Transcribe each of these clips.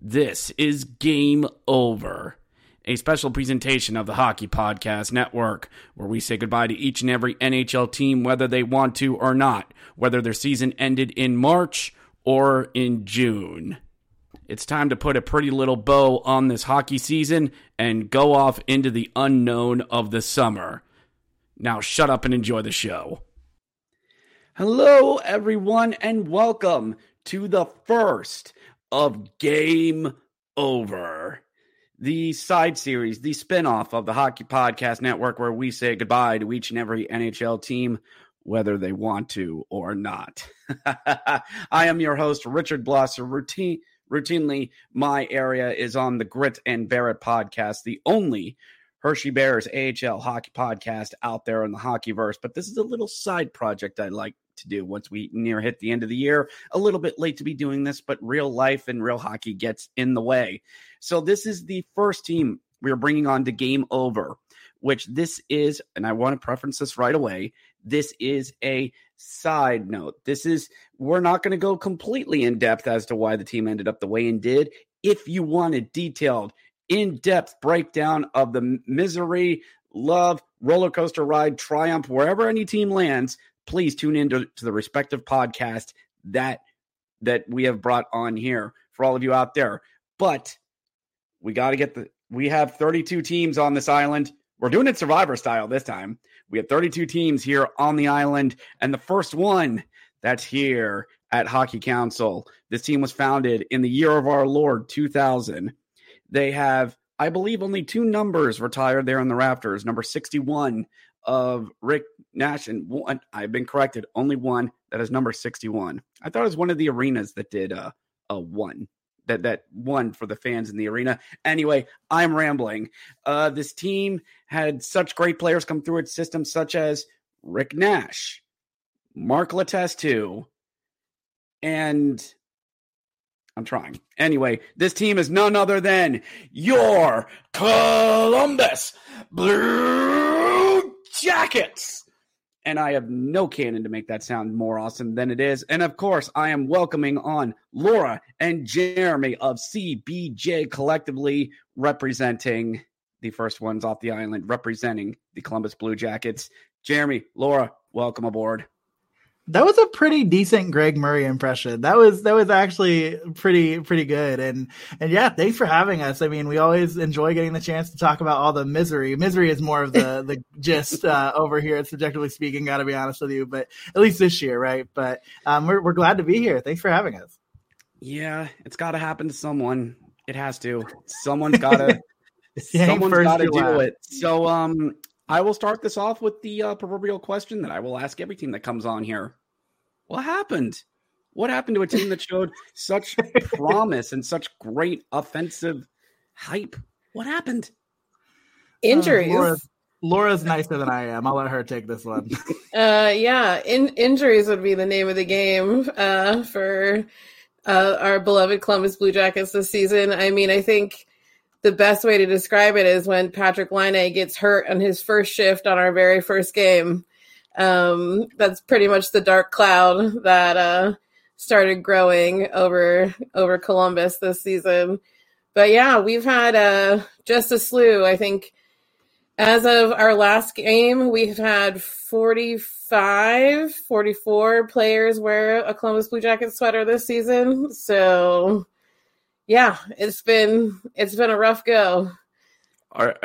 This is Game Over, a special presentation of the Hockey Podcast Network, where we say goodbye to each and every NHL team, whether they want to or not, whether their season ended in March or in June. It's time to put a pretty little bow on this hockey season and go off into the unknown of the summer. Now, shut up and enjoy the show. Hello, everyone, and welcome to the first of Game Over, the side series, the spinoff of the Hockey Podcast Network, where we say goodbye to each and every NHL team, whether they want to or not. I am your host, Richard Blosser. Routine, routinely, my area is on the Grit and Barrett podcast, the only Hershey Bears AHL hockey podcast out there in the hockeyverse. But this is a little side project I like to do once we near hit the end of the year. A little bit late to be doing this, but real life and real hockey gets in the way. So this is the first team we are bringing on to game over, which this is, and I want to preference this right away. This is a side note. This is, we're not going to go completely in depth as to why the team ended up the way and did. If you want a detailed, in depth breakdown of the misery, love, roller coaster ride, triumph, wherever any team lands, please tune in to the respective podcast that that we have brought on here for all of you out there. But we got to get the we have 32 teams on this island. We're doing it survivor style this time. We have 32 teams here on the island and the first one that's here at Hockey Council. This team was founded in the year of our Lord 2000. They have I believe only two numbers retired there in the rafters. Number 61 of Rick Nash, and one I've been corrected, only one that is number 61. I thought it was one of the arenas that did uh, a one that that one for the fans in the arena. Anyway, I'm rambling. Uh, this team had such great players come through its system, such as Rick Nash, Mark Letestu, and I'm trying. Anyway, this team is none other than your Columbus Blue Jackets. And I have no cannon to make that sound more awesome than it is. And of course, I am welcoming on Laura and Jeremy of CBJectively representing the first ones off the island, representing the Columbus Blue Jackets. Jeremy, Laura, welcome aboard. That was a pretty decent Greg Murray impression. That was that was actually pretty pretty good. And and yeah, thanks for having us. I mean, we always enjoy getting the chance to talk about all the misery. Misery is more of the the gist uh, over here, subjectively speaking. Got to be honest with you, but at least this year, right? But um, we're we're glad to be here. Thanks for having us. Yeah, it's got to happen to someone. It has to. Someone's got to. someone's got to do it. So um, I will start this off with the uh, proverbial question that I will ask every team that comes on here. What happened? What happened to a team that showed such promise and such great offensive hype? What happened? Injuries. Uh, Laura's, Laura's nicer than I am. I'll let her take this one. uh, yeah, in, injuries would be the name of the game uh, for uh, our beloved Columbus Blue Jackets this season. I mean, I think the best way to describe it is when Patrick Laine gets hurt on his first shift on our very first game. Um, that's pretty much the dark cloud that uh, started growing over over Columbus this season. But yeah, we've had uh, just a slew. I think as of our last game, we've had 45, 44 players wear a Columbus Blue Jackets sweater this season. So yeah, it's been it's been a rough go. Are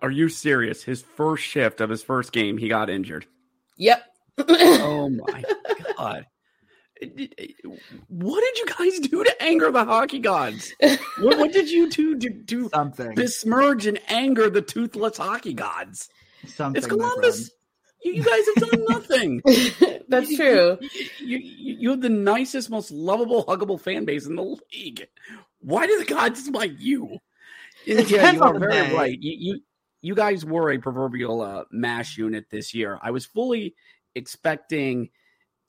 are you serious? His first shift of his first game, he got injured. Yep. oh my god. What did you guys do to anger the hockey gods? What, what did you two do to do something besmirch and anger the toothless hockey gods? Something. It's Columbus. You, you guys have done nothing. That's you, true. You, you, you have the nicest, most lovable, huggable fan base in the league. Why do the gods like you? yeah, you are very day. right. You, you you guys were a proverbial uh, mash unit this year. I was fully expecting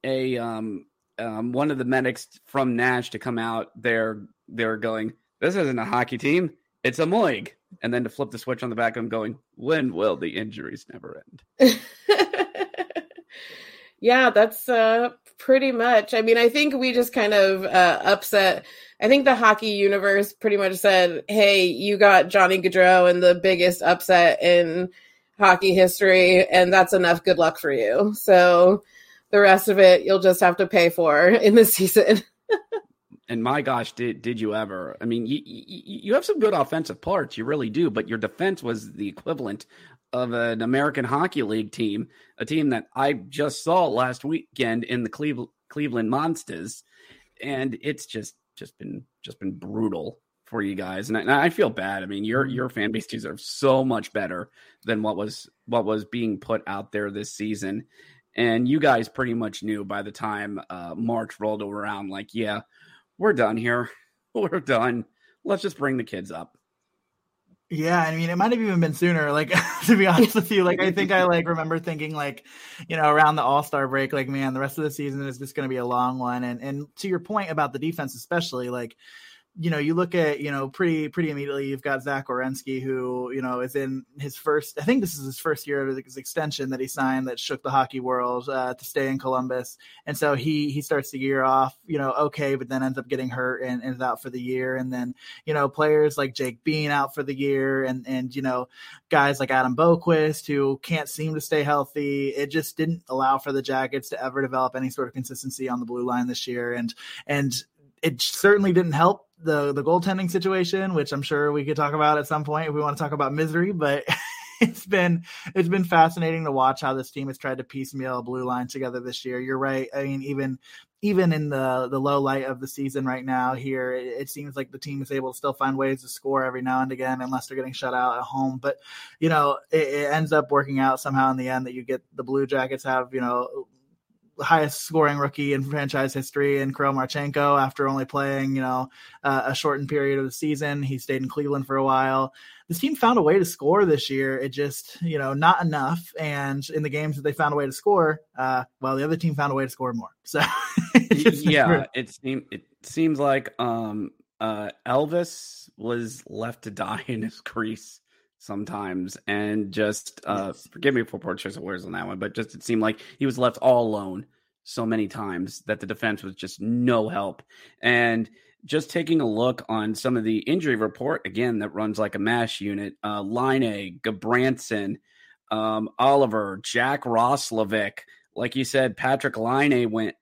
a um, um, one of the medics from MASH to come out there. They're going. This isn't a hockey team. It's a Moig. And then to flip the switch on the back, I'm going. When will the injuries never end? yeah, that's uh, pretty much. I mean, I think we just kind of uh, upset. I think the hockey universe pretty much said, "Hey, you got Johnny Gaudreau and the biggest upset in hockey history, and that's enough. Good luck for you." So the rest of it, you'll just have to pay for in the season. and my gosh, did did you ever? I mean, you, you, you have some good offensive parts, you really do, but your defense was the equivalent of an American Hockey League team, a team that I just saw last weekend in the Cleveland Cleveland Monsters, and it's just just been just been brutal for you guys, and I, and I feel bad. I mean, your your fan base deserves so much better than what was what was being put out there this season, and you guys pretty much knew by the time uh, March rolled around, like, yeah, we're done here, we're done. Let's just bring the kids up. Yeah, I mean, it might have even been sooner. Like, to be honest with you, like, I think I like remember thinking, like, you know, around the All Star break, like, man, the rest of the season is just going to be a long one. And and to your point about the defense, especially, like, you know, you look at, you know, pretty pretty immediately, you've got Zach Werenski, who, you know, is in his first, I think this is his first year of his extension that he signed that shook the hockey world uh, to stay in Columbus. And so he he starts the year off, you know, okay, but then ends up getting hurt and, and is out for the year. And then, you know, players like Jake Bean out for the year and, and, you know, guys like Adam Boqvist who can't seem to stay healthy. It just didn't allow for the Jackets to ever develop any sort of consistency on the blue line this year. And, and, it certainly didn't help the the goaltending situation, which I'm sure we could talk about at some point if we want to talk about misery. But it's been it's been fascinating to watch how this team has tried to piecemeal a blue line together this year. You're right. I mean, even even in the the low light of the season right now, here it, it seems like the team is able to still find ways to score every now and again, unless they're getting shut out at home. But you know, it, it ends up working out somehow in the end that you get the Blue Jackets have you know highest scoring rookie in franchise history in Kirill Marchenko after only playing, you know, uh, a shortened period of the season. He stayed in Cleveland for a while. This team found a way to score this year. It just, you know, not enough. And in the games that they found a way to score, uh, well, the other team found a way to score more. So, yeah, it seems it seems like um, uh, Elvis was left to die in his crease sometimes and just uh yes. forgive me for poor choice of words on that one but just it seemed like he was left all alone so many times that the defense was just no help and just taking a look on some of the injury report again that runs like a mash unit uh line Gudbranson, um Olivier jack roslovic like you said patrick Laine went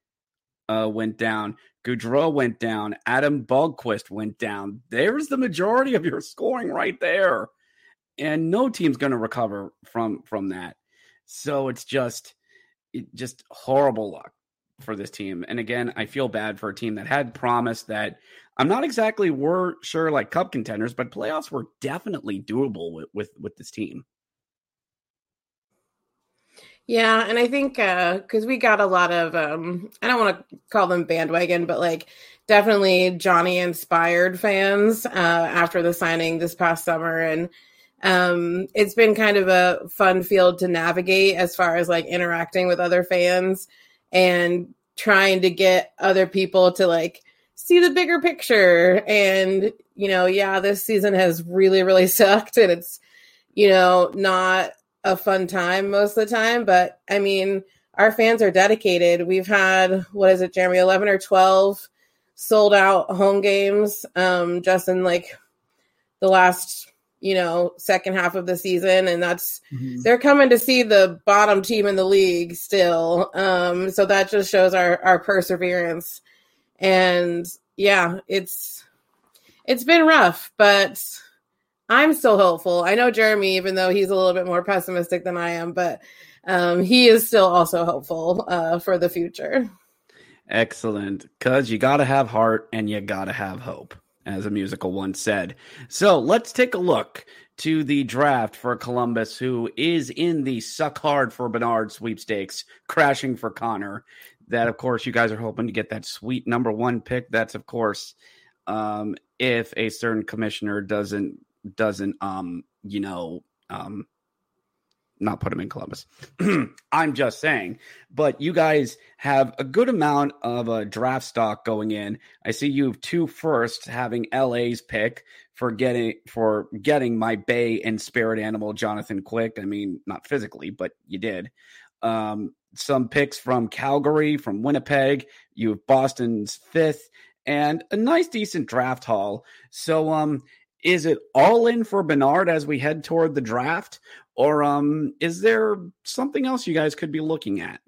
uh went down Gaudreau went down. Adam Boqvist went down. There's the majority of your scoring right there and no team's going to recover from from that. So it's just it, just horrible luck for this team. And again, I feel bad for a team that had promised that I'm not exactly were sure like cup contenders, but playoffs were definitely doable with with, with this team. Yeah, and I think because uh, we got a lot of, um, I don't want to call them bandwagon, but like definitely Johnny inspired fans uh, after the signing this past summer. And um, it's been kind of a fun field to navigate as far as like interacting with other fans and trying to get other people to like see the bigger picture. And, you know, yeah, this season has really, really sucked and it's, you know, not a fun time most of the time. But I mean, our fans are dedicated. We've had, what is it, Jeremy, 11 or 12 sold out home games um, just in like the last you know, second half of the season. And that's, mm-hmm. they're coming to see the bottom team in the league still. Um, so that just shows our, our perseverance. And yeah, it's, it's been rough, but I'm still hopeful. I know Jeremy, even though he's a little bit more pessimistic than I am, but um, he is still also hopeful uh, for the future. Excellent. Because you got to have heart and you got to have hope as a musical once said. So let's take a look to the draft for Columbus, who is in the suck hard for Bernard sweepstakes, crashing for Connor. That, of course, you guys are hoping to get that sweet number one pick. That's, of course, um, if a certain commissioner doesn't doesn't um, you know um, not put him in Columbus. I'm just saying. But you guys have a good amount of a draft stock going in. I see you have two firsts having LA's pick for getting for getting my Bay and spirit animal Jonathan Quick. I mean, not physically, but you did. Um, some picks from Calgary, from Winnipeg. You have Boston's fifth, and a nice decent draft haul. So um is it all in for Bernard as we head toward the draft, or um, is there something else you guys could be looking at?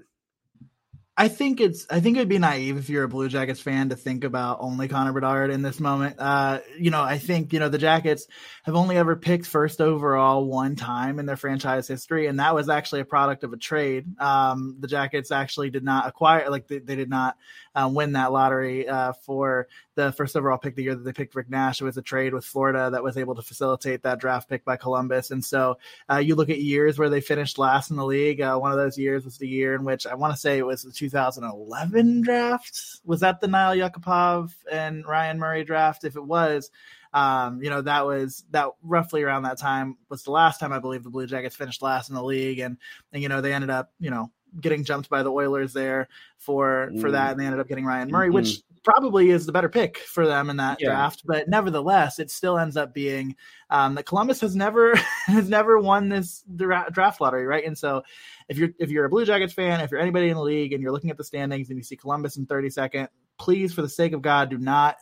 I think it's I think it'd be naive if you're a Blue Jackets fan to think about only Connor Bedard in this moment. Uh, you know, I think, you know, the Jackets have only ever picked first overall one time in their franchise history, and that was actually a product of a trade. Um, the Jackets actually did not acquire like they, they did not uh, win that lottery uh, for the first overall pick the year that they picked Rick Nash. It was a trade with Florida that was able to facilitate that draft pick by Columbus. And so uh, you look at years where they finished last in the league. Uh, one of those years was the year in which I want to say it was the 2011 draft. Was that the Nail Yakupov and Ryan Murray draft? If it was, um, you know, that was that roughly around that time was the last time I believe the Blue Jackets finished last in the league. And, and you know, they ended up, you know, getting jumped by the Oilers there for for that, and they ended up getting Ryan Murray, mm-hmm. which probably is the better pick for them in that yeah. draft. But nevertheless, it still ends up being um, that Columbus has never has never won this draft lottery, right? And so, if you're if you're a Blue Jackets fan, if you're anybody in the league, and you're looking at the standings and you see Columbus in 32nd, please, for the sake of God, do not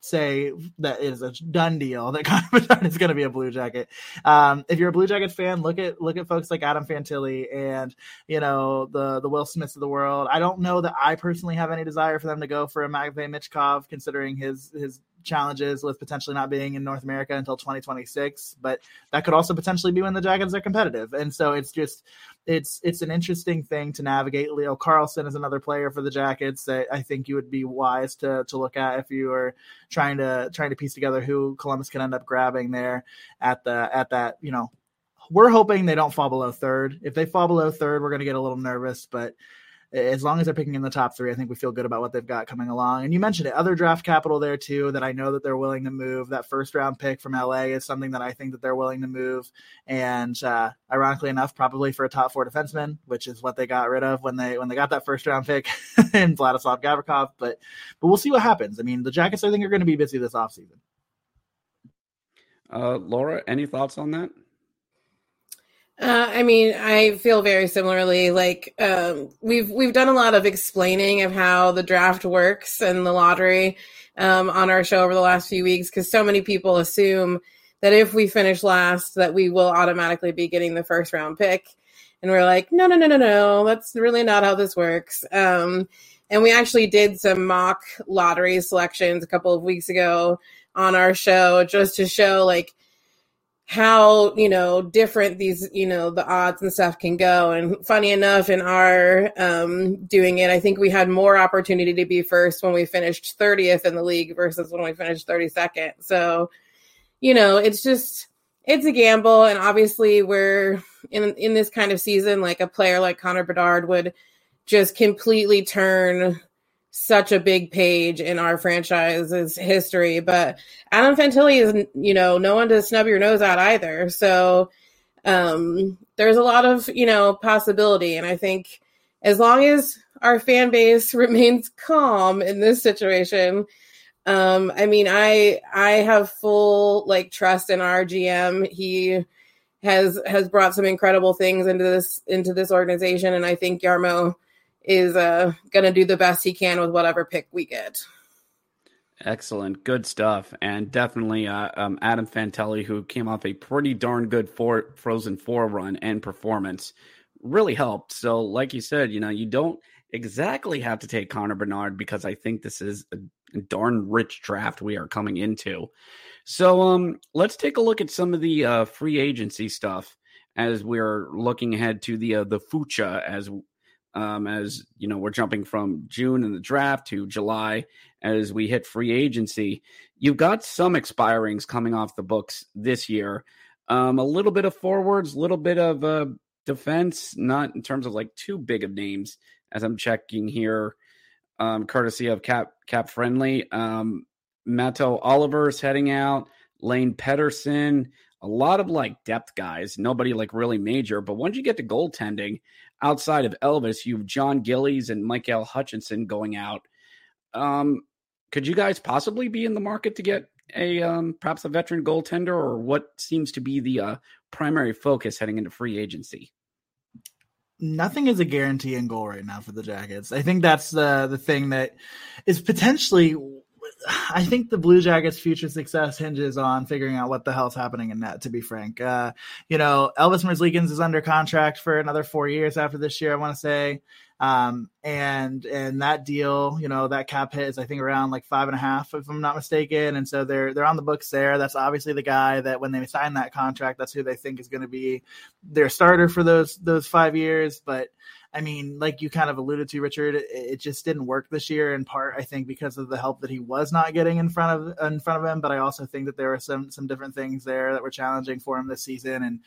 say that is a done deal that Connor Bedard is going to be a Blue Jacket. Um, if you're a Blue Jackets fan, look at look at folks like Adam Fantilli and you know the the Will Smiths of the world. I don't know that I personally have any desire for them to go for a Matvey Michkov, considering his his challenges with potentially not being in North America until 2026, but that could also potentially be when the Jackets are competitive. And so it's just it's it's an interesting thing to navigate. Leo Carlsson is another player for the Jackets that I think you would be wise to to look at if you are trying to trying to piece together who Columbus can end up grabbing there at the at that, you know, we're hoping they don't fall below third. If they fall below third, we're going to get a little nervous, but as long as they're picking in the top three, I think we feel good about what they've got coming along. And you mentioned it, other draft capital there too that I know that they're willing to move. That first round pick from LA is something that I think that they're willing to move. And uh, ironically enough, probably for a top four defenseman, which is what they got rid of when they when they got that first round pick in Vladislav Gavrikov. But but we'll see what happens. I mean, the Jackets I think are going to be busy this offseason. Uh, Laura, any thoughts on that? Uh, I mean, I feel very similarly. Like um, we've we've done a lot of explaining of how the draft works and the lottery um, on our show over the last few weeks because so many people assume that if we finish last, that we will automatically be getting the first round pick, and we're like, no, no, no, no, no, that's really not how this works. Um, and we actually did some mock lottery selections a couple of weeks ago on our show just to show like how you know different these you know the odds and stuff can go. And funny enough in our um doing it i think we had more opportunity to be first when we finished 30th in the league versus when we finished 32nd so you know it's just it's a gamble. And obviously we're in in this kind of season like a player like connor bedard would just completely turn such a big page in our franchise's history. But Adam Fantilli is, you know, no one to snub your nose at either. So um, there's a lot of, you know, possibility. And I think as long as our fan base remains calm in this situation, um, I mean, I I have full like trust in our GM. He has has brought some incredible things into this into this organization, and I think Jarmo is uh, going to do the best he can with whatever pick we get. Excellent, good stuff, and definitely uh, um, Adam Fantilli, who came off a pretty darn good four, Frozen Four run and performance, really helped. So, like you said, you know, you don't exactly have to take Connor Bernard because I think this is a darn rich draft we are coming into. So, um, let's take a look at some of the uh, free agency stuff as we're looking ahead to the uh, the future as um, as you know we're jumping from June in the draft to July as we hit free agency. You've got some expirings coming off the books this year. Um, a little bit of forwards, a little bit of uh, defense, not in terms of like too big of names as I'm checking here, um, courtesy of Cap Cap Friendly. Um, Mathieu Olivier's heading out, Lane Pedersen, a lot of like depth guys, nobody like really major. But once you get to goaltending, outside of Elvis, you've Jon Gillies and Michael Hutchinson going out. Um, could you guys possibly be in the market to get a um, perhaps a veteran goaltender, or what seems to be the uh, primary focus heading into free agency? Nothing is a guarantee in goal right now for the Jackets. I think that's the the thing that is potentially. I think the Blue Jackets' future success hinges on figuring out what the hell's happening in net. To be frank, uh, you know, Elvis Merzlikins is under contract for another four years after this year. I want to say. Um, and and that deal, you know, that cap hit is I think around like five and a half, if I'm not mistaken. And so they're they're on the books there. That's obviously the guy that when they sign that contract, that's who they think is going to be their starter for those those five years. But I mean, like you kind of alluded to, Richard, it, it, just didn't work this year. In part, I think because of the help that he was not getting in front of in front of him. But I also think that there were some some different things there that were challenging for him this season. And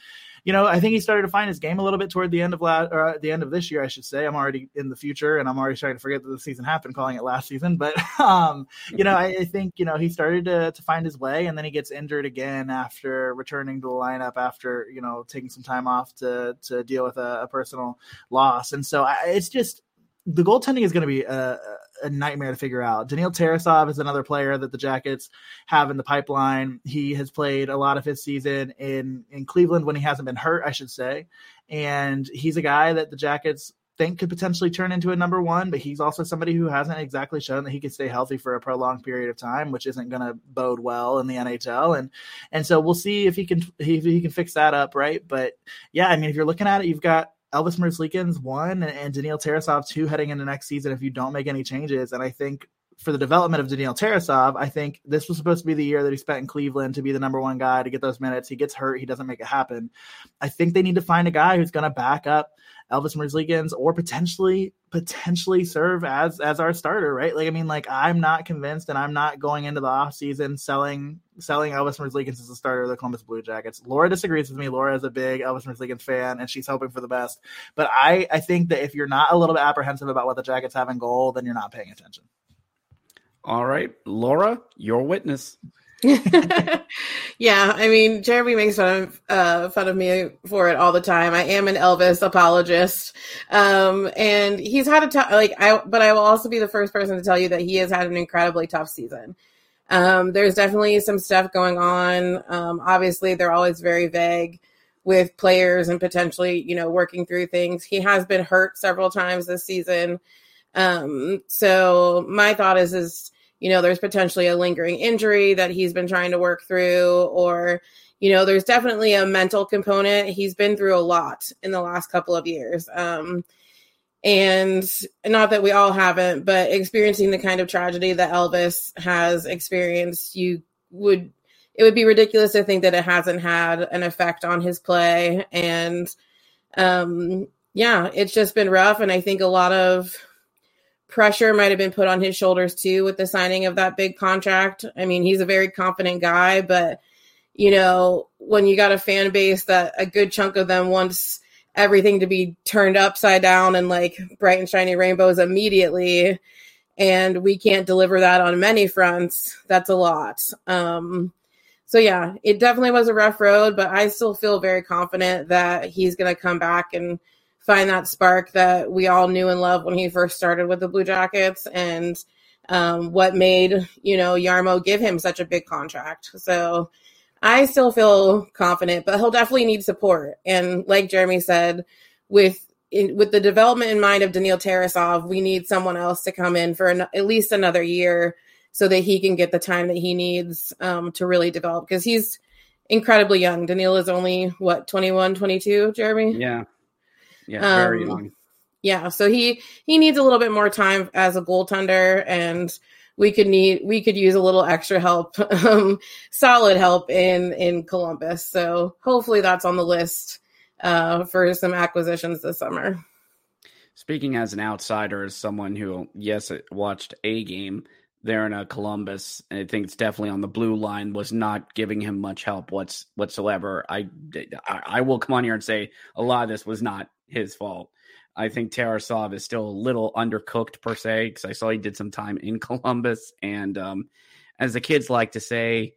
you know, I think he started to find his game a little bit toward the end of last or the end of this year, I should say. I'm already in the future, and I'm already starting to forget that the season happened, calling it last season. But um, you know, I, I think you know he started to to find his way, and then he gets injured again after returning to the lineup after you know taking some time off to to deal with a, a personal loss, and so I, it's just the goaltending is going to be a, a, nightmare to figure out. Daniil Tarasov is another player that the Jackets have in the pipeline. He has played a lot of his season in in Cleveland when he hasn't been hurt, I should say, and he's a guy that the Jackets think could potentially turn into a number one, but he's also somebody who hasn't exactly shown that he could stay healthy for a prolonged period of time, which isn't going to bode well in the NHL. And and so we'll see if he can if he can fix that up, right? But yeah, I mean, if you're looking at it, you've got Elvis Merzlikins one and Daniil Tarasov two heading into next season if you don't make any changes. And I think for the development of Daniil Tarasov, I think this was supposed to be the year that he spent in Cleveland to be the number one guy to get those minutes. He gets hurt, he doesn't make it happen. I think they need to find a guy who's going to back up Elvis Merzlikins or potentially potentially serve as as our starter, right? Like I mean, like I'm not convinced, and I'm not going into the off season selling selling Elvis Merzlikins as a starter of the Columbus Blue Jackets. Laura disagrees with me. Laura is a big Elvis Merzlikins fan, and she's hoping for the best. But I I think that if you're not a little bit apprehensive about what the Jackets have in goal, then you're not paying attention. All right, Laura, your witness. yeah, I mean, Jeremy makes fun of uh, fun of me for it all the time. I am an Elvis apologist, um, and he's had a tough like I. But I will also be the first person to tell you that he has had an incredibly tough season. Um, there's definitely some stuff going on. Um, obviously, they're always very vague with players and potentially, you know, working through things. He has been hurt several times this season. Um, so my thought is, is you know, there's potentially a lingering injury that he's been trying to work through, or, you know, there's definitely a mental component. He's been through a lot in the last couple of years. Um, and not that we all haven't, but experiencing the kind of tragedy that Elvis has experienced, you would, it would be ridiculous to think that it hasn't had an effect on his play. And, um, yeah, it's just been rough. And I think a lot of, pressure might have been put on his shoulders too with the signing of that big contract. I mean, he's a very confident guy, but you know, when you got a fan base that a good chunk of them wants everything to be turned upside down and like bright and shiny rainbows immediately, and we can't deliver that on many fronts, that's a lot. Um, so yeah, it definitely was a rough road, but I still feel very confident that he's going to come back and find that spark that we all knew and loved when he first started with the Blue Jackets and um, what made, you know, Jarmo give him such a big contract. So I still feel confident, but he'll definitely need support. And like Jeremy said, with in, with the development in mind of Daniil Tarasov, we need someone else to come in for an, at least another year so that he can get the time that he needs um, to really develop because he's incredibly young. Daniil is only what 21, 22, Jeremy? Yeah. Yeah, very um, young. Yeah, so he he needs a little bit more time as a goaltender, and we could need we could use a little extra help, um, solid help in in Columbus. So hopefully that's on the list uh, for some acquisitions this summer. Speaking as an outsider, as someone who yes watched a game there in a uh, Columbus. I think it's definitely on the blue line was not giving him much help what's whatsoever. I, I, I will come on here and say a lot of this was not his fault. I think Tarasov is still a little undercooked per se because I saw he did some time in Columbus, and um, as the kids like to say,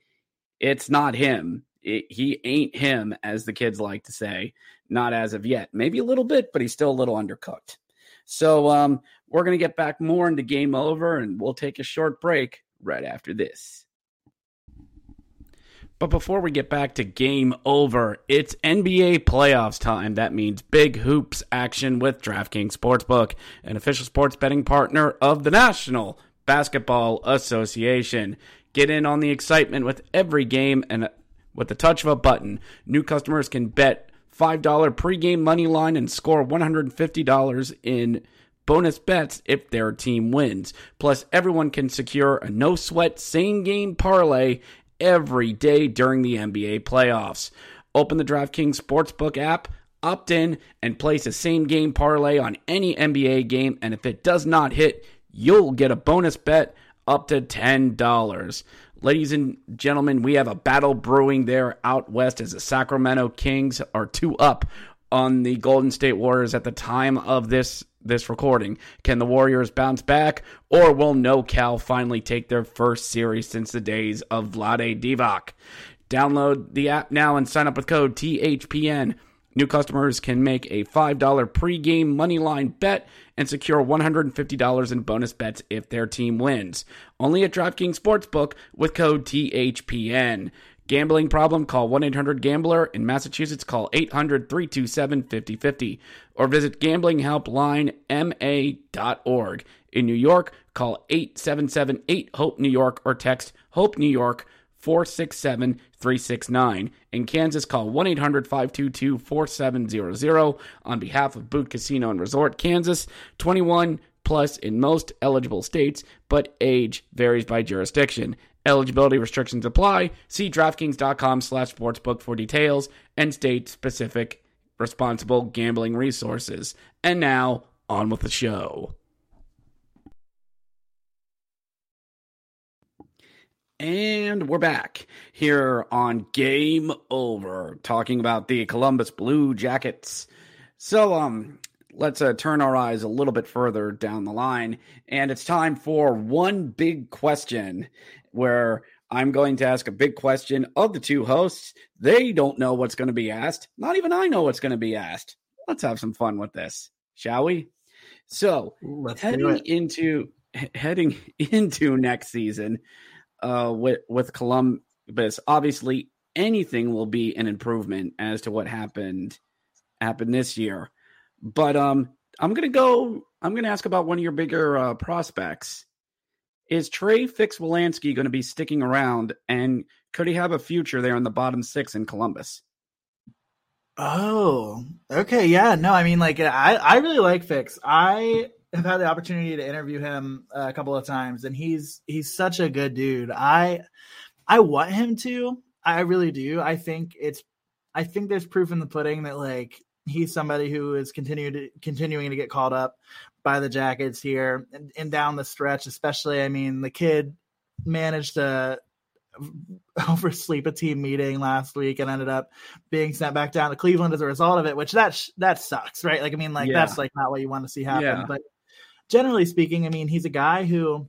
it's not him. It, he ain't him, as the kids like to say. Not as of yet. Maybe a little bit, but he's still a little undercooked. So um, we're going to get back more into game over, and we'll take a short break right after this. But before we get back to game over, it's NBA playoffs time. That means big hoops action with DraftKings Sportsbook, an official sports betting partner of the National Basketball Association. Get in on the excitement with every game and uh, with the touch of a button. New customers can bet $5 pregame money line and score $150 in bonus bets if their team wins. Plus, everyone can secure a no sweat same game parlay every day during the NBA playoffs. Open the DraftKings Sportsbook app, opt in, and place a same game parlay on any NBA game. And if it does not hit, you'll get a bonus bet up to $10. Ladies and gentlemen, we have a battle brewing there out west as the Sacramento Kings are two up on the Golden State Warriors at the time of this this recording. Can the Warriors bounce back, or will NorCal finally take their first series since the days of Vlade Divac? Download the app now and sign up with code THPN. New customers can make a $5 pregame moneyline bet and secure $150 in bonus bets if their team wins. Only at DraftKings Sportsbook with code THPN. Gambling problem? Call 1 800 Gambler. In Massachusetts, call 800 327 5050 or visit gamblinghelplinema.org. In New York, call 877 8 HOPE New York or text HOPE New York 467 369. In Kansas, call 1 800 522 4700 on behalf of Boot Casino and Resort, Kansas. 21 plus in most eligible states, but age varies by jurisdiction. Eligibility restrictions apply. See DraftKings.com slash sportsbook for details and state-specific responsible gambling resources. And now, on with the show. And we're back here on Game Over, talking about the Columbus Blue Jackets. So, um, let's uh, turn our eyes a little bit further down the line, and it's time for one big question where I'm going to ask a big question of the two hosts. They don't know what's going to be asked. Not even I know what's going to be asked. Let's have some fun with this, shall we? So, Let's heading into heading into next season uh, with with Columbus, obviously anything will be an improvement as to what happened happened this year. But um, I'm gonna go. I'm gonna ask about one of your bigger uh, prospects. Is Trey Fix-Wolansky going to be sticking around, and could he have a future there in the bottom six in Columbus? Oh, okay, yeah. No, I mean, like, I I really like Fix. I have had the opportunity to interview him a couple of times, and he's he's such a good dude. I I want him to. I really do. I think it's. I think there's proof in the pudding that like he's somebody who is continued continuing to get called up by the Jackets here and, and down the stretch, especially. I mean, the kid managed to oversleep a team meeting last week and ended up being sent back down to Cleveland as a result of it, which that sh- that sucks, right? Like, I mean, like yeah. that's like not what you want to see happen. Yeah. But generally speaking, I mean, he's a guy who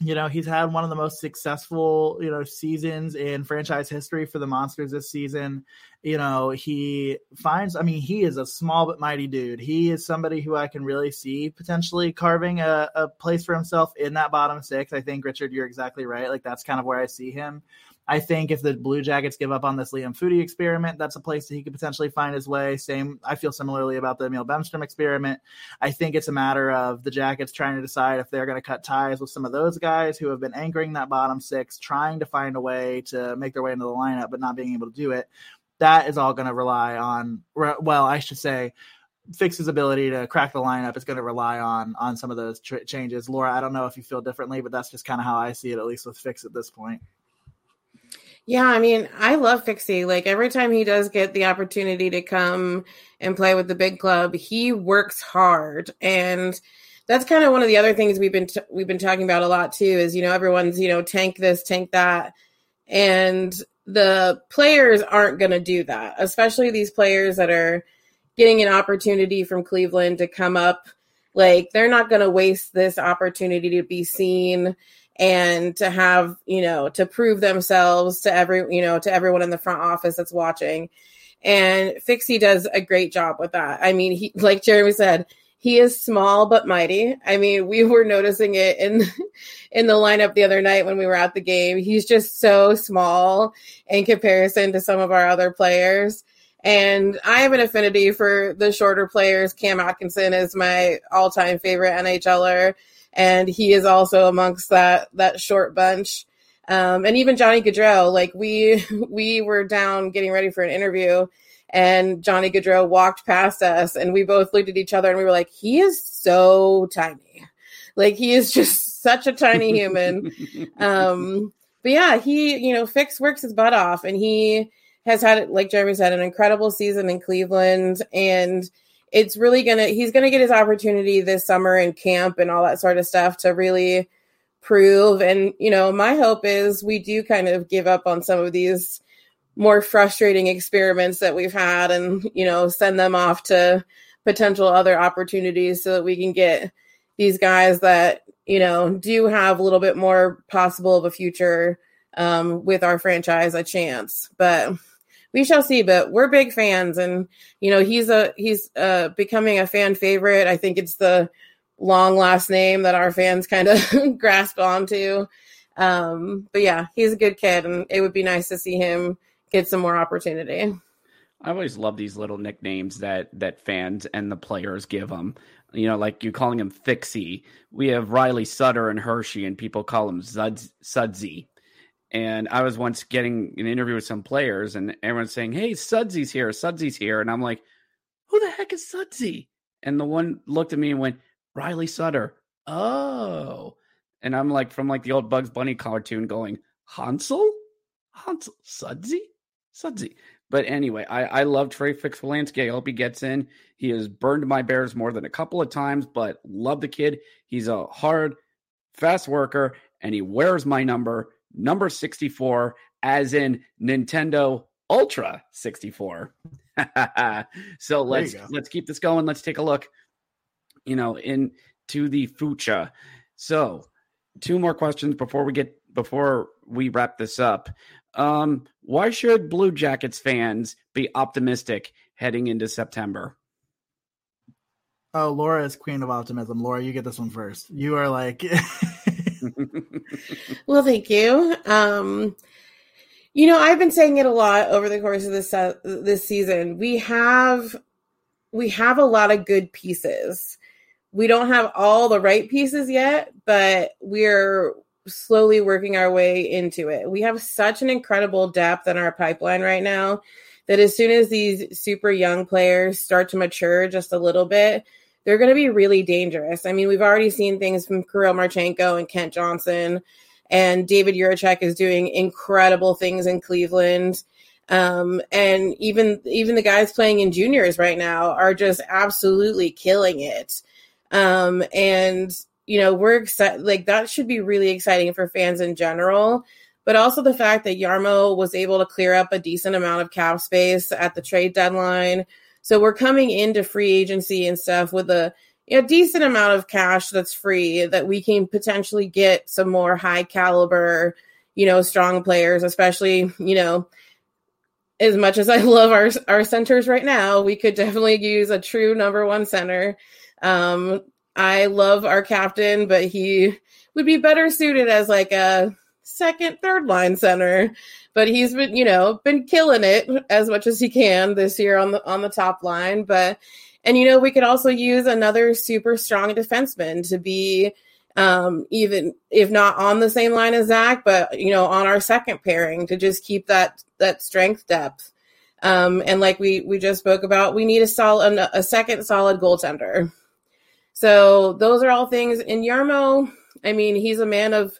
you know he's had one of the most successful you know seasons in franchise history for the monsters this season. You know he finds i mean he is a small but mighty dude. He is somebody who i can really see potentially carving a, a place for himself in that bottom six. I think richard you're exactly right. Like that's kind of where i see him I think if the Blue Jackets give up on this Liam Foudy experiment, that's a place that he could potentially find his way. Same, I feel similarly about the Emil Bemstrom experiment. I think it's a matter of the Jackets trying to decide if they're going to cut ties with some of those guys who have been anchoring that bottom six, trying to find a way to make their way into the lineup, but not being able to do it. That is all going to rely on, well, I should say, Fix's ability to crack the lineup is going to rely on on some of those tr- changes. Laura, I don't know if you feel differently, but that's just kind of how I see it, at least with Fix at this point. Yeah, I mean, I love Fixie. Like every time he does get the opportunity to come and play with the big club, he works hard. And that's kind of one of the other things we've been t- we've been talking about a lot too. Is you know everyone's you know tank this, tank that, and the players aren't going to do that, especially these players that are getting an opportunity from Cleveland to come up. Like they're not going to waste this opportunity to be seen and to have you know to prove themselves to every you know to everyone in the front office that's watching. And fixie does a great job with that. I mean he like jeremy said he is small but mighty. I mean we were noticing it in in the lineup the other night when we were at the game. He's just so small in comparison to some of our other players. And I have an affinity for the shorter players. Cam Atkinson is my all-time favorite NHLer and he is also amongst that that short bunch. Um, and even Johnny Gaudreau, like we we were down getting ready for an interview, and Johnny Gaudreau walked past us, and we both looked at each other, and we were like, "He is so tiny, like he is just such a tiny human." um, but yeah, he you know Fix works his butt off, and he has had, like Jeremy said, an incredible season in Cleveland, and it's really gonna he's gonna get his opportunity this summer in camp and all that sort of stuff to really prove. And you know my hope is we do kind of give up on some of these more frustrating experiments that we've had and you know send them off to potential other opportunities so that we can get these guys that you know do have a little bit more possible of a future um, with our franchise a chance. But we shall see. But we're big fans, and you know he's a he's uh, becoming a fan favorite. I think it's the long last name that our fans kind of grasp onto. Um, but yeah, he's a good kid, and it would be nice to see him get some more opportunity. I always love these little nicknames that that fans and the players give him. You know, like you calling him Fixie. We have Riley Sutter and Hershey, and people call him Zuds, Sudsy. And I was once getting an interview with some players, and everyone's saying, "Hey, Sudsy's here, Sudsy's here," and I'm like, "Who the heck is Sudsy?" And the one looked at me and went, "Riley Sutter." Oh, and I'm like from like the old Bugs Bunny cartoon, going, "Hansel, Hansel, Sudsy, Sudsy." But anyway, I, I love Trey Fix-Wolansky. I hope he gets in. He has burned my Bears more than a couple of times, but love the kid. He's a hard, fast worker, and he wears my number number 64, as in Nintendo Ultra 64. so let's let's keep this going. Let's take a look, you know, into the future. So two more questions before we get before we wrap this up. Um, why should Blue Jackets fans be optimistic heading into September? Oh, Laura is queen of optimism. Laura, you get this one first. You are like well, thank you. Um, you know, I've been saying it a lot over the course of this uh, this season. We have we have a lot of good pieces. We don't have all the right pieces yet, but we're slowly working our way into it. We have such an incredible depth in our pipeline right now that as soon as these super young players start to mature just a little bit, they're going to be really dangerous. I mean, we've already seen things from Kirill Marchenko and Kent Johnson, and David Jiricek is doing incredible things in Cleveland. Um, and even even the guys playing in juniors right now are just absolutely killing it. Um, and you know, we're excited. Like that should be really exciting for fans in general. But also the fact that Jarmo was able to clear up a decent amount of cap space at the trade deadline so we're coming into free agency and stuff with a, a decent amount of cash that's free that we can potentially get some more high caliber, you know, strong players, especially, you know, as much as I love our our centers right now, we could definitely use a true number one center. Um, I love our captain, but he would be better suited as like a second, third line center but he's been, you know, been killing it as much as he can this year on the on the top line. But and you know, we could also use another super strong defenseman to be um, even if not on the same line as Zach, but you know, on our second pairing to just keep that that strength depth. Um, and like we we just spoke about, we need a solid a second solid goaltender. So those are all things. In Jarmo, I mean, he's a man of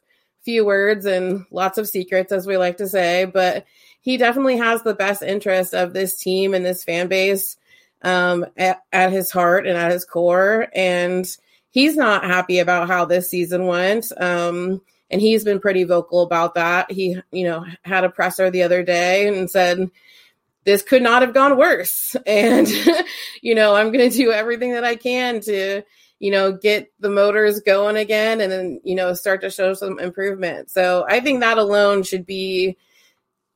few words and lots of secrets, as we like to say, but he definitely has the best interest of this team and this fan base um, at, at his heart and at his core. And he's not happy about how this season went. Um, and he's been pretty vocal about that. He, you know, had a presser the other day and said, this could not have gone worse. And, you know, I'm going to do everything that I can to, you know, get the motors going again and then, you know, start to show some improvement. So I think that alone should be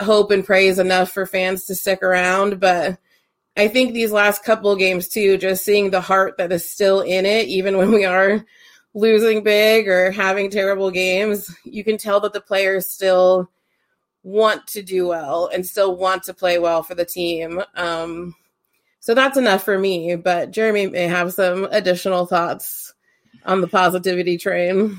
hope and praise enough for fans to stick around. But I think these last couple games too, just seeing the heart that is still in it, even when we are losing big or having terrible games, you can tell that the players still want to do well and still want to play well for the team. Um, so that's enough for me. But Jeremy may have some additional thoughts on the positivity train.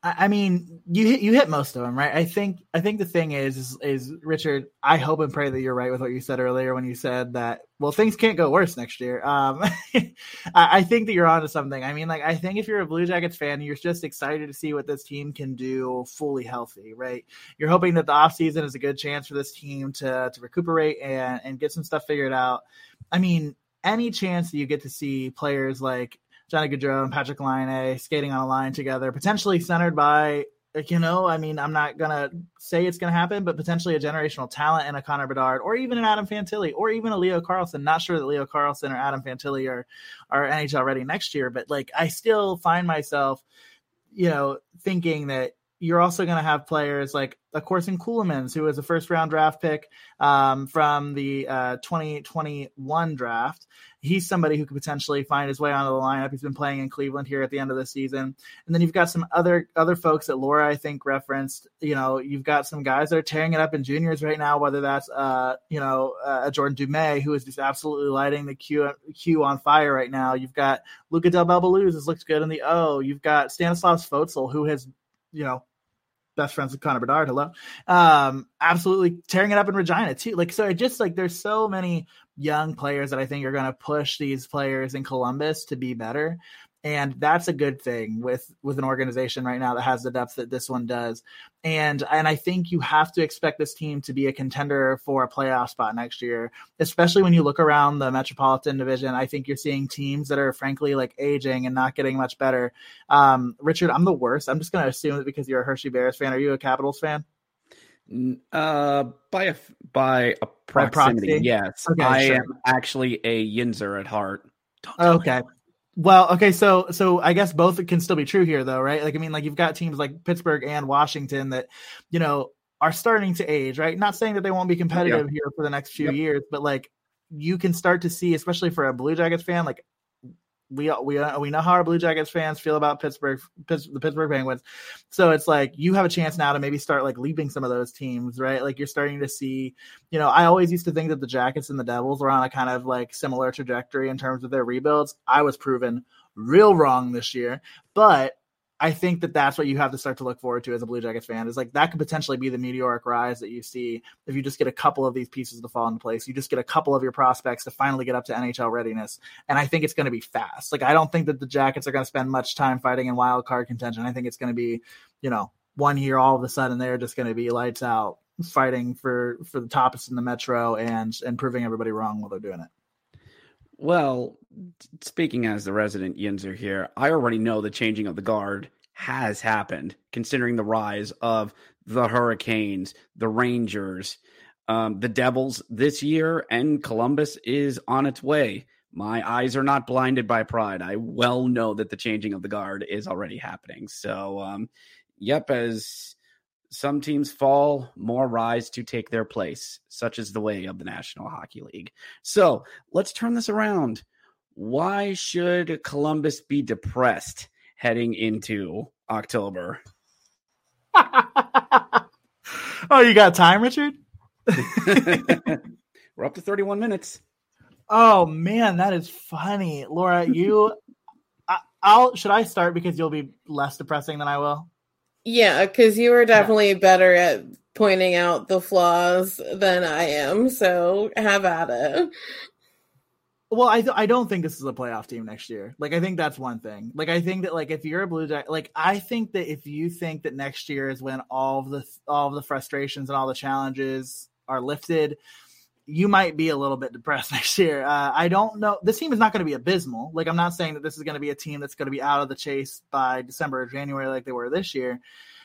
I mean, you hit you hit most of them, right? I think I think the thing is, is, is Richard. I hope and pray that you're right with what you said earlier when you said that. Well, things can't go worse next year. Um, I think that you're onto something. I mean, like I think if you're a Blue Jackets fan, you're just excited to see what this team can do fully healthy, right? You're hoping that the offseason is a good chance for this team to to recuperate and and get some stuff figured out. I mean, any chance that you get to see players like Johnny Gaudreau and Patrick Laine skating on a line together, potentially centered by, you know, I mean, I'm not going to say it's going to happen, but potentially a generational talent in a Connor Bedard or even an Adam Fantilli or even a Leo Carlsson. Not sure that Leo Carlsson or Adam Fantilli are, are NHL ready next year, but like I still find myself, you know, thinking that you're also going to have players like, of course, in Ceulemans, who was a first round draft pick um, from the uh, 2021 draft. He's somebody who could potentially find his way onto the lineup. He's been playing in Cleveland here at the end of the season. And then you've got some other other folks that Laura, I think, referenced. You know, you've got some guys that are tearing it up in juniors right now, whether that's, uh, you know, uh, Jordan Dumais, who is just absolutely lighting the Q, on fire right now. You've got Luca Del Bel Belluz has looked good in the O. You've got Stanislav Svozil, who has you know, best friends with Connor Bedard. Hello. Um, absolutely tearing it up in Regina too. Like, so it just like there's so many young players that I think are going to push these players in Columbus to be better and that's a good thing with with an organization right now that has the depth that this one does. And and i think you have to expect this team to be a contender for a playoff spot next year especially when you look around the metropolitan division. I think you're seeing teams that are frankly like aging and not getting much better. Um, richard i'm the worst. I'm just going to assume that because you're a hershey bears fan. Are you a capitals fan? Uh, by a by a proximity, by yes. Okay, I sure. am actually a Yinzer at heart. Okay, well, okay, so so I guess both can still be true here, though, right? Like, I mean, like you've got teams like Pittsburgh and Washington that, you know, are starting to age, right? Not saying that they won't be competitive yep. here for the next few years, but like you can start to see, especially for a Blue Jackets fan, like we we uh, we know how our Blue Jackets fans feel about Pittsburgh, the Pittsburgh Penguins. So it's like you have a chance now to maybe start like leaping some of those teams, right? Like you're starting to see, you know, I always used to think that the Jackets and the Devils were on a kind of like similar trajectory in terms of their rebuilds. I was proven real wrong this year, but I think that that's what you have to start to look forward to as a Blue Jackets fan is like that could potentially be the meteoric rise that you see if you just get a couple of these pieces to fall into place. You just get a couple of your prospects to finally get up to NHL readiness. And I think it's going to be fast. Like, I don't think that the Jackets are going to spend much time fighting in wild card contention. I think it's going to be, you know, one year all of a sudden they're just going to be lights out fighting for for the tops in the metro and and proving everybody wrong while they're doing it. Well, speaking as the resident Yinzer here, I already know the changing of the guard has happened, considering the rise of the Hurricanes, the Rangers, um, the Devils this year, and Columbus is on its way. My eyes are not blinded by pride. I well know that the changing of the guard is already happening. So, um, yep, as some teams fall, more rise to take their place, such is the way of the National Hockey League. So let's turn this around. Why should Columbus be depressed heading into October? oh, you got time, Richard? We're up to 31 minutes. Oh man, that is funny. Laura, you I, will should I start because you'll be less depressing than I will? Yeah, because you are definitely yeah. better at pointing out the flaws than I am. So have at it. Well, I th- I don't think this is a playoff team next year. Like I think that's one thing. Like I think that like if you're a Blue Jacket, like I think that if you think that next year is when all of the all of the frustrations and all the challenges are lifted, you might be a little bit depressed next year. Uh, I don't know. This team is not going to be abysmal. Like I'm not saying that this is going to be a team that's going to be out of the chase by December or January like they were this year.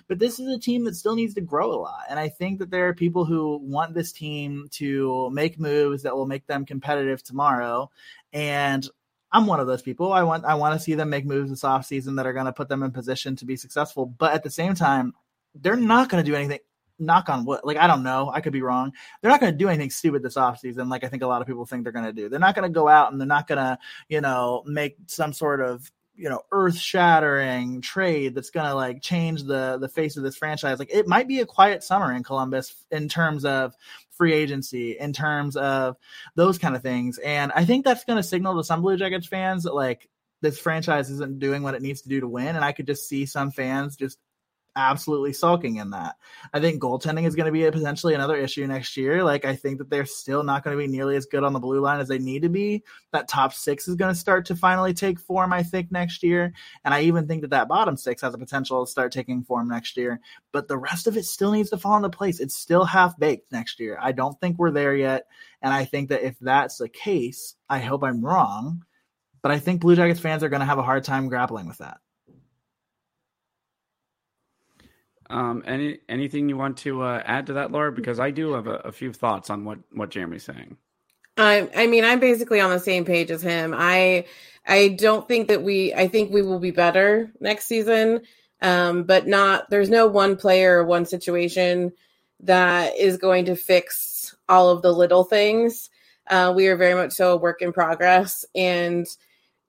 But this is a team that still needs to grow a lot. And I think that there are people who want this team to make moves that will make them competitive tomorrow. And I'm one of those people. I want I want to see them make moves this offseason that are going to put them in position to be successful. But at the same time, they're not going to do anything knock on wood. Like I don't know, I could be wrong. They're not going to do anything stupid this offseason like I think a lot of people think they're going to do. They're not going to go out and they're not going to, you know, make some sort of you know earth shattering trade that's going to like change the the face of this franchise like it might be a quiet summer in columbus in terms of free agency in terms of those kind of things and i think that's going to signal to some blue jackets fans that like this franchise isn't doing what it needs to do to win and i could just see some fans just absolutely sulking in that. I think goaltending is going to be a, potentially another issue next year. Like I think that they're still not going to be nearly as good on the blue line as they need to be. That top six is going to start to finally take form, I think, next year. And I even think that that bottom six has a potential to start taking form next year. But the rest of it still needs to fall into place. It's still half baked next year. I don't think we're there yet. And I think that if that's the case, I hope I'm wrong. But I think Blue Jackets fans are going to have a hard time grappling with that. Um, any anything you want to uh, add to that, Laura? Because I do have a, a, few thoughts on what what Jeremy's saying. I I mean, I'm basically on the same page as him. I I don't think that we. I think we will be better next season, um, but not. There's no one player or one situation that is going to fix all of the little things. Uh, we are very much so a work in progress, and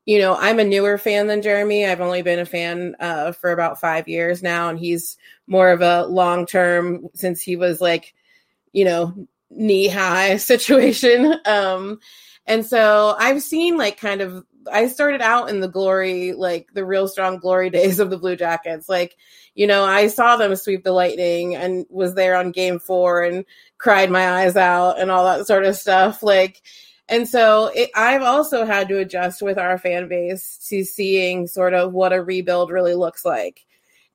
you know, I'm a newer fan than Jeremy. I've only been a fan uh, for about five years now, and he's more of a long term since he was like, you know, knee high situation. Um, and so I've seen like kind of, I started out in the glory, like the real strong glory days of the Blue Jackets. Like, you know, I saw them sweep the Lightning and was there on game four and cried my eyes out and all that sort of stuff. Like, and so it, I've also had to adjust with our fan base to seeing sort of what a rebuild really looks like.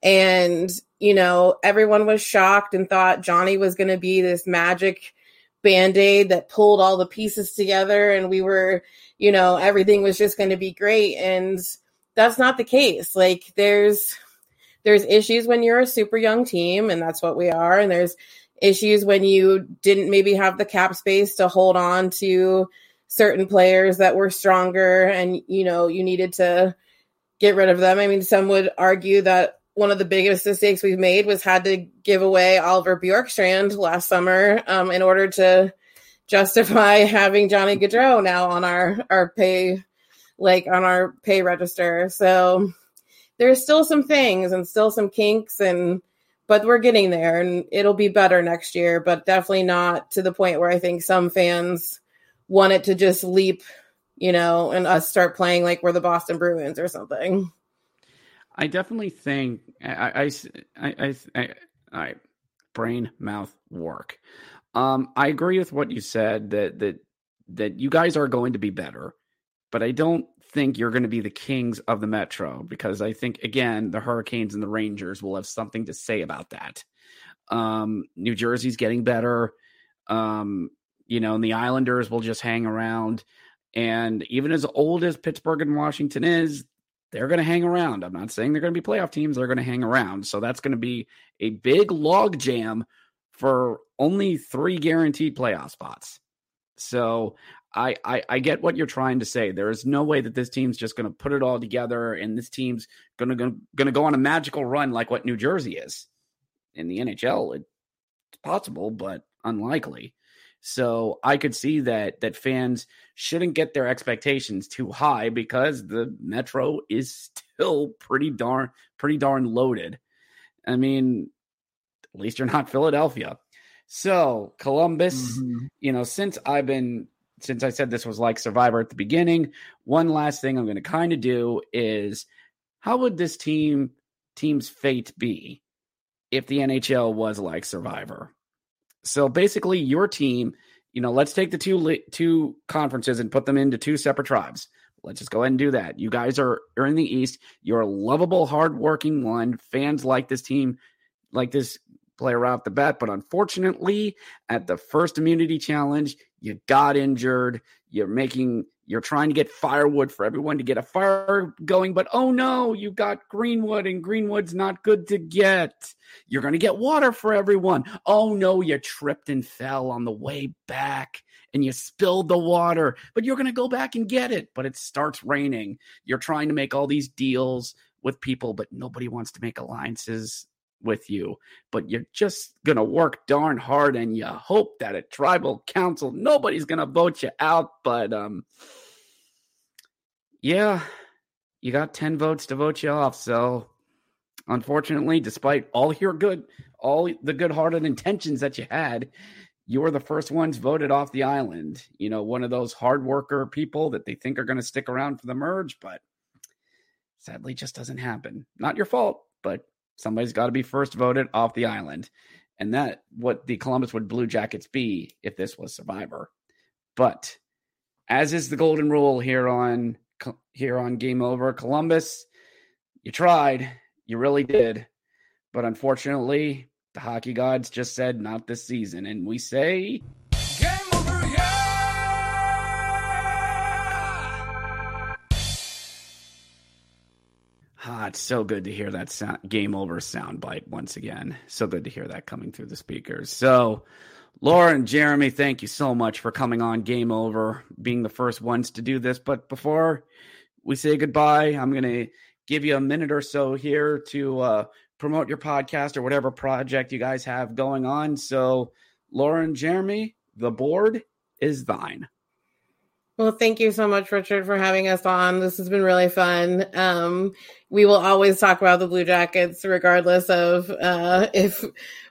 And, you know, everyone was shocked and thought Johnny was going to be this magic band aid that pulled all the pieces together and we were, you know, everything was just going to be great. And that's not the case. Like, there's, there's issues when you're a super young team, and that's what we are. And there's issues when you didn't maybe have the cap space to hold on to certain players that were stronger and you know you needed to get rid of them. I mean some would argue that one of the biggest mistakes we've made was had to give away oliver bjorkstrand last summer um, in order to justify having johnny gaudreau now on our our pay like on our pay register. So there's still some things and still some kinks and but we're getting there and it'll be better next year, but definitely not to the point where I think some fans want it to just leap, you know, and us start playing like we're the Boston Bruins or something. I definitely think I I I I, I brain mouth work. Um, I agree with what you said that that that you guys are going to be better, but I don't think you're going to be the kings of the Metro because I think again the Hurricanes and the Rangers will have something to say about that. Um, New Jersey's getting better. Um, you know, and the Islanders will just hang around. And even as old as Pittsburgh and Washington is, they're going to hang around. I'm not saying they're going to be playoff teams. They're going to hang around. So that's going to be a big log jam for only three guaranteed playoff spots. So I, I, I get what you're trying to say. There is no way that this team's just going to put it all together, and this team's going to going to go on a magical run like what New Jersey is in the NHL. It's possible, but unlikely. So I could see that that fans shouldn't get their expectations too high because the Metro is still pretty darn pretty darn loaded. I mean, at least you're not Philadelphia. So Columbus, mm-hmm. you know, since I've been since I said this was like Survivor at the beginning, one last thing I'm going to kind of do is how would this team team's fate be if the NHL was like Survivor? So basically, your team, you know, let's take the two two conferences and put them into two separate tribes. Let's just go ahead and do that. You guys are, are in the East. You're a lovable, hardworking one. Fans like this team, like this player out the bat. But unfortunately, at the first immunity challenge, you got injured, you're making you're trying to get firewood for everyone to get a fire going, but oh no, you got greenwood and greenwood's not good to get. You're going to get water for everyone. Oh no, you tripped and fell on the way back and you spilled the water, but you're going to go back and get it. But it starts raining. You're trying to make all these deals with people, but nobody wants to make alliances with you, but you're just going to work darn hard and you hope that a tribal council, nobody's going to vote you out. But, um, yeah, you got 10 votes to vote you off. So, unfortunately, despite all your good, all the good hearted intentions that you had, you were the first ones voted off the island. You know, one of those hard worker people that they think are going to stick around for the merge, but sadly just doesn't happen. Not your fault, but Somebody's got to be first voted off the island. And that what the Columbus would Blue Jackets be if this was Survivor. But as is the golden rule here on here on Game Over Columbus, you tried, you really did. But unfortunately, the hockey gods just said not this season and we say Ah, it's so good to hear that sound, game over soundbite once again. So good to hear that coming through the speakers. So, Laura and Jeremy, thank you so much for coming on Game Over, being the first ones to do this. But before we say goodbye, I'm going to give you a minute or so here to uh, promote your podcast or whatever project you guys have going on. So, Laura and Jeremy, the board is thine. Well, thank you so much, Richard, for having us on. This has been really fun. Um, we will always talk about the Blue Jackets, regardless of uh, if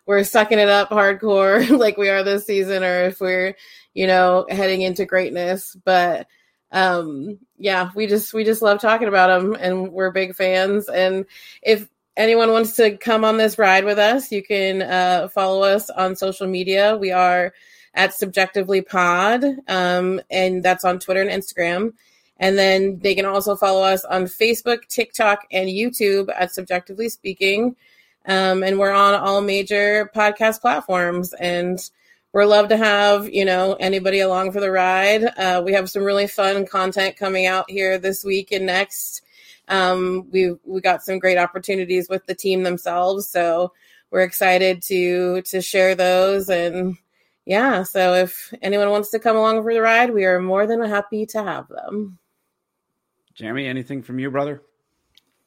we're sucking it up hardcore like we are this season, or if we're, you know, heading into greatness. But um, yeah, we just we just love talking about them, and we're big fans. And if anyone wants to come on this ride with us, you can uh, follow us on social media. We are at CBJectively Pod, um, and that's on Twitter and Instagram. And then they can also follow us on Facebook, TikTok, and YouTube at CBJectively Speaking. Um, and we're on all major podcast platforms. And we're love to have you know anybody along for the ride. Uh, we have some really fun content coming out here this week and next. Um, we we got some great opportunities with the team themselves, so we're excited to to share those and yeah, so if anyone wants to come along for the ride, we are more than happy to have them. Jeremy, anything from you, brother?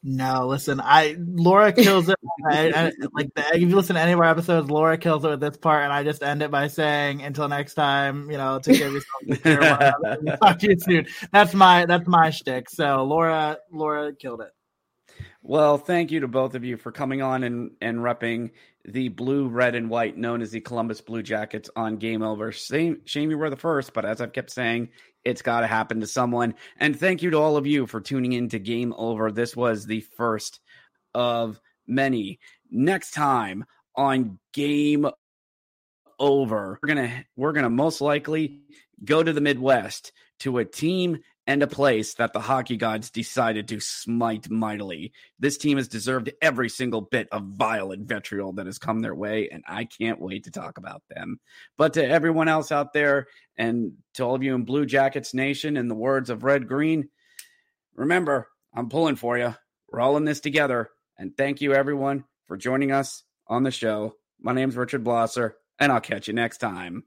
No, listen, I Laura kills it. I, I, like the, if you listen to any of our episodes, Laura kills it with this part, and I just end it by saying, "Until next time, you know, take care of yourself. Talk to you soon." That's my that's my shtick. So Laura, Laura killed it. Well, thank you to both of you for coming on and and repping the blue, red, and white, known as the Columbus Blue Jackets, on Game Over. Shame, shame you were the first, but as I've kept saying, it's got to happen to someone. And thank you to all of you for tuning in to Game Over. This was the first of many. Next time on Game Over, we're gonna we're gonna most likely go to the Midwest to a team and a place that the hockey gods decided to smite mightily. This team has deserved every single bit of violent vitriol that has come their way, and I can't wait to talk about them. But to everyone else out there, and to all of you in Blue Jackets Nation, in the words of Red Green, remember, I'm pulling for you. We're all in this together. And thank you, everyone, for joining us on the show. My name's Richard Blosser, and I'll catch you next time.